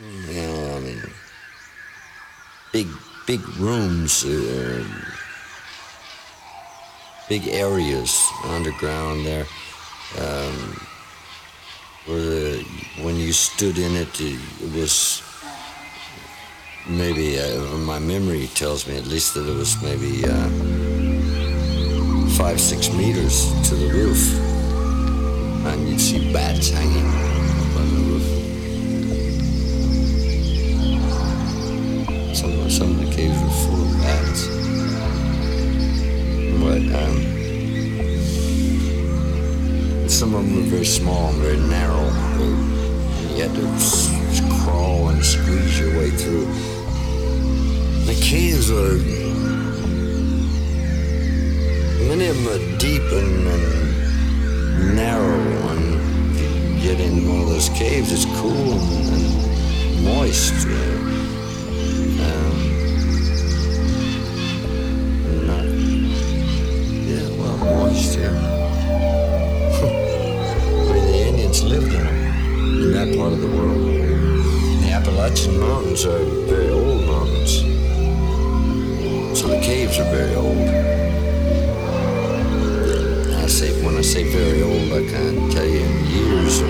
You know, I mean, big, big rooms, uh, big areas underground there. Um, where the, when you stood in it, it was maybe, uh, my memory tells me at least that it was maybe uh, five, six meters to the roof. And you'd see bats hanging um, some of them were very small and very narrow. You had to crawl and squeeze your way through. The caves are many of them are deep and, and narrow. And you get into one of those caves, it's cool and, and moist. I mean, the Indians lived 'em, in that part of the world. The Appalachian Mountains are very old mountains. So the caves are very old. I say, when I say very old, I can't tell you in years,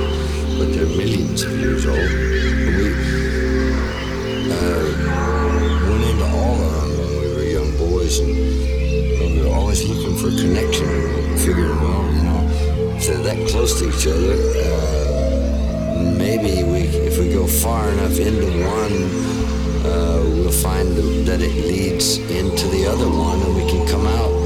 but they're millions of years old. We uh, went into all of them when we were young boys, and always looking for connection. Figured, well, you know, they're that close to each other, uh, maybe we, if we go far enough into one, uh, we'll find that it leads into the other one, and we can come out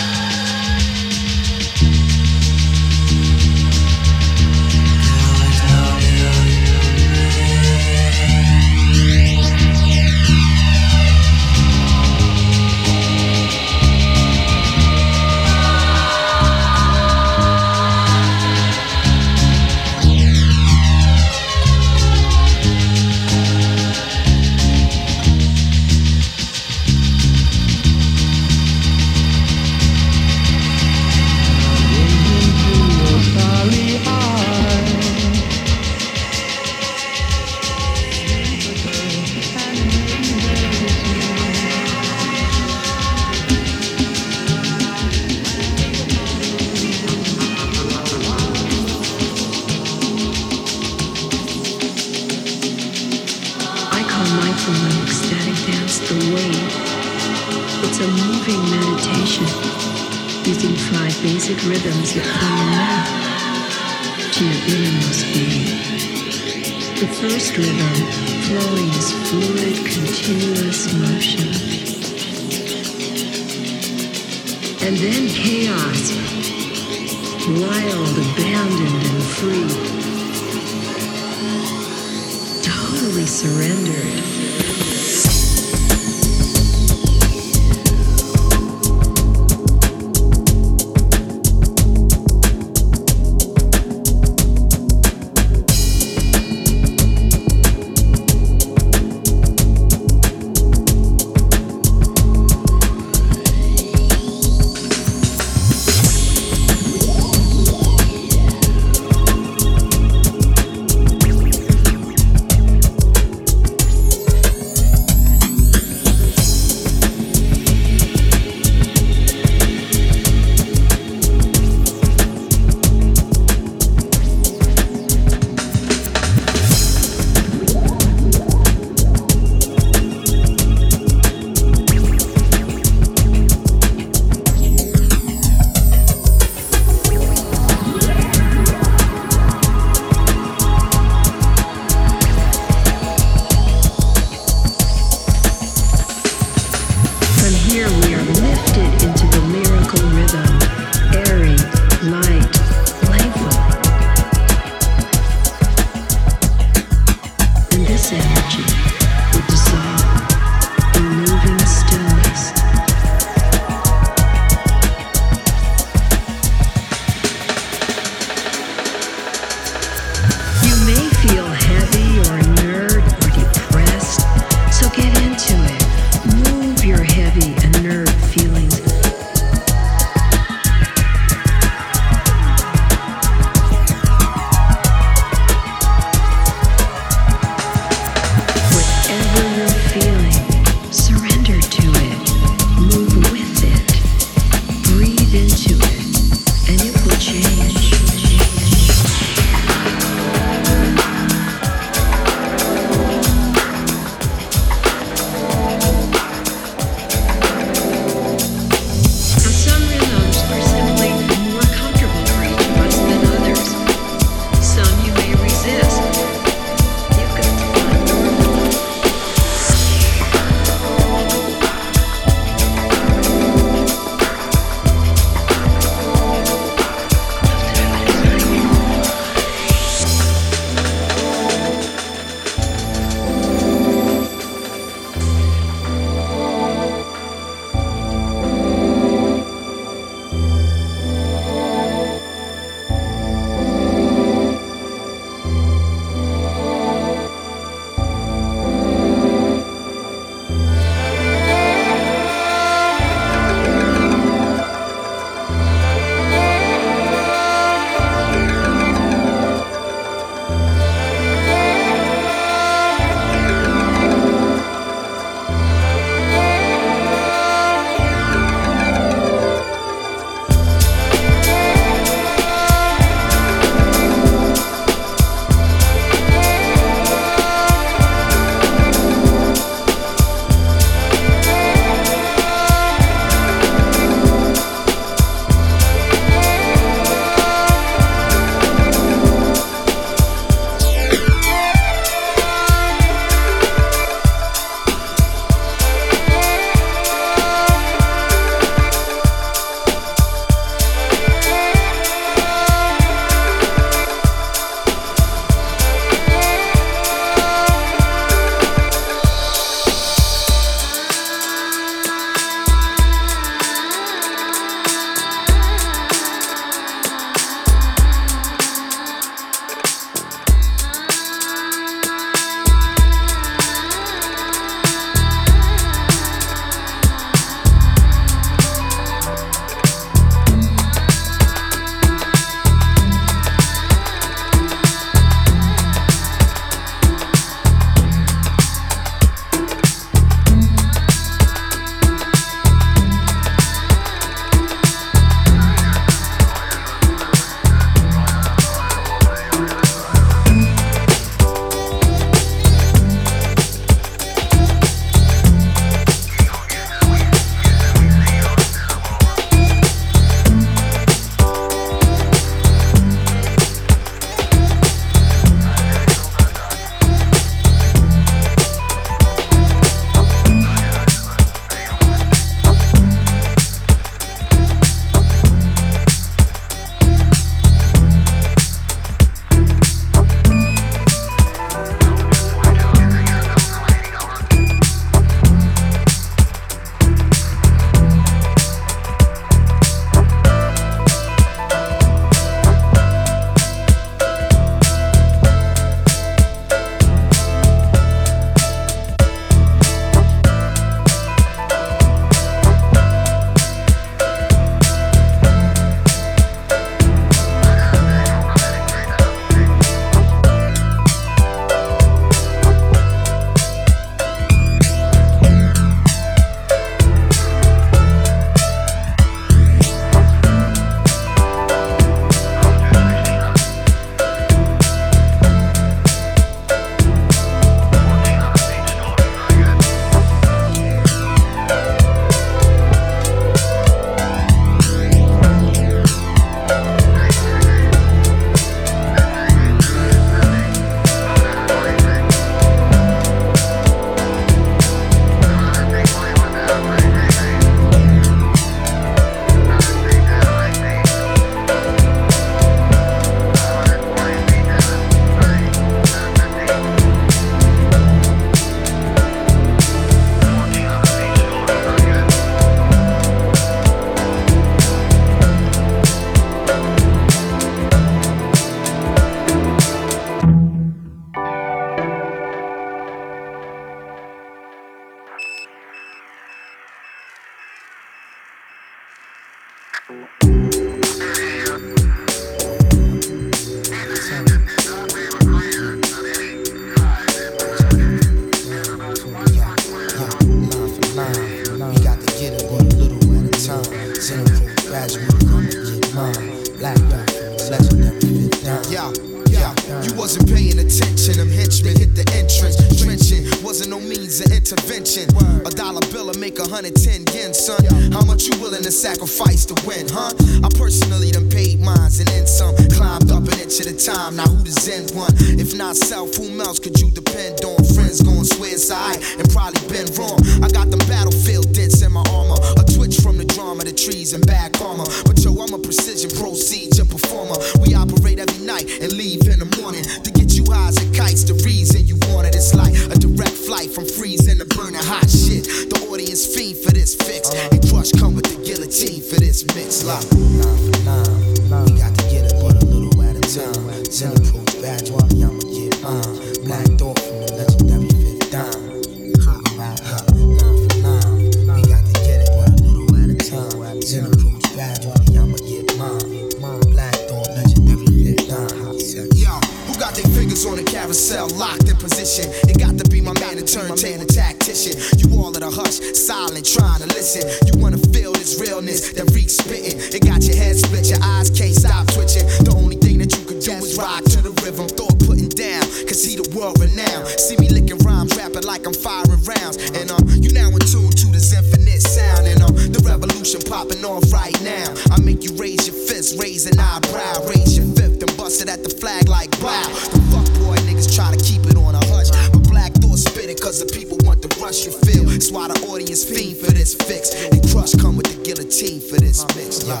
why the audience fiend for this fix. And crush come with the guillotine for this mix. Yeah.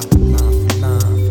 Nah, nah.